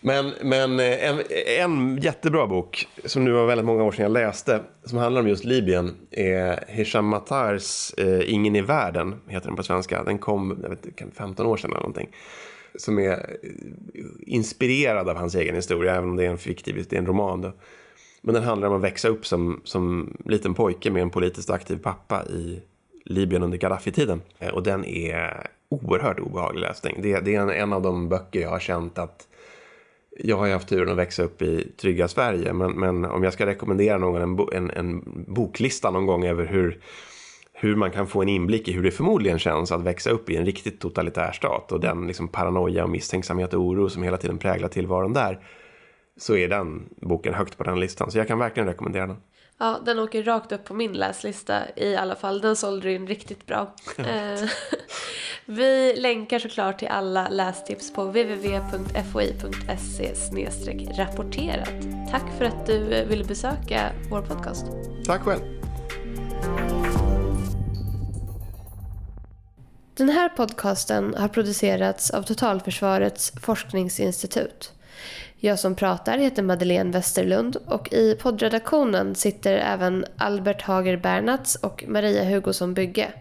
Men, men eh, en, en jättebra bok som nu var väldigt många år sedan jag läste som handlar om just Libyen är Hisham Matars eh, Ingen i världen, heter den på svenska. Den kom jag vet, 15 år sedan eller någonting som är eh, inspirerad av hans egen historia, även om det är en fiktiv, det är en roman. Då. Men den handlar om att växa upp som, som liten pojke med en politiskt aktiv pappa i Libyen under Gaddafi-tiden. Eh, och den är oerhört obehaglig läsning. Det, det är en, en, av de böcker jag har känt att jag har ju haft turen att växa upp i trygga Sverige, men, men om jag ska rekommendera någon en, en, en boklista någon gång över hur hur man kan få en inblick i hur det förmodligen känns att växa upp i en riktigt totalitär stat och den liksom paranoia och misstänksamhet och oro som hela tiden präglar tillvaron där så är den boken högt på den listan. Så jag kan verkligen rekommendera den. Ja, den åker rakt upp på min läslista i alla fall. Den sålde in riktigt bra. Eh, vi länkar såklart till alla lästips på www.foi.se rapporterat. Tack för att du ville besöka vår podcast. Tack själv. Den här podcasten har producerats av Totalförsvarets forskningsinstitut. Jag som pratar heter Madeleine Westerlund och i poddredaktionen sitter även Albert Hager Bernats och Maria Hugosson Bygge.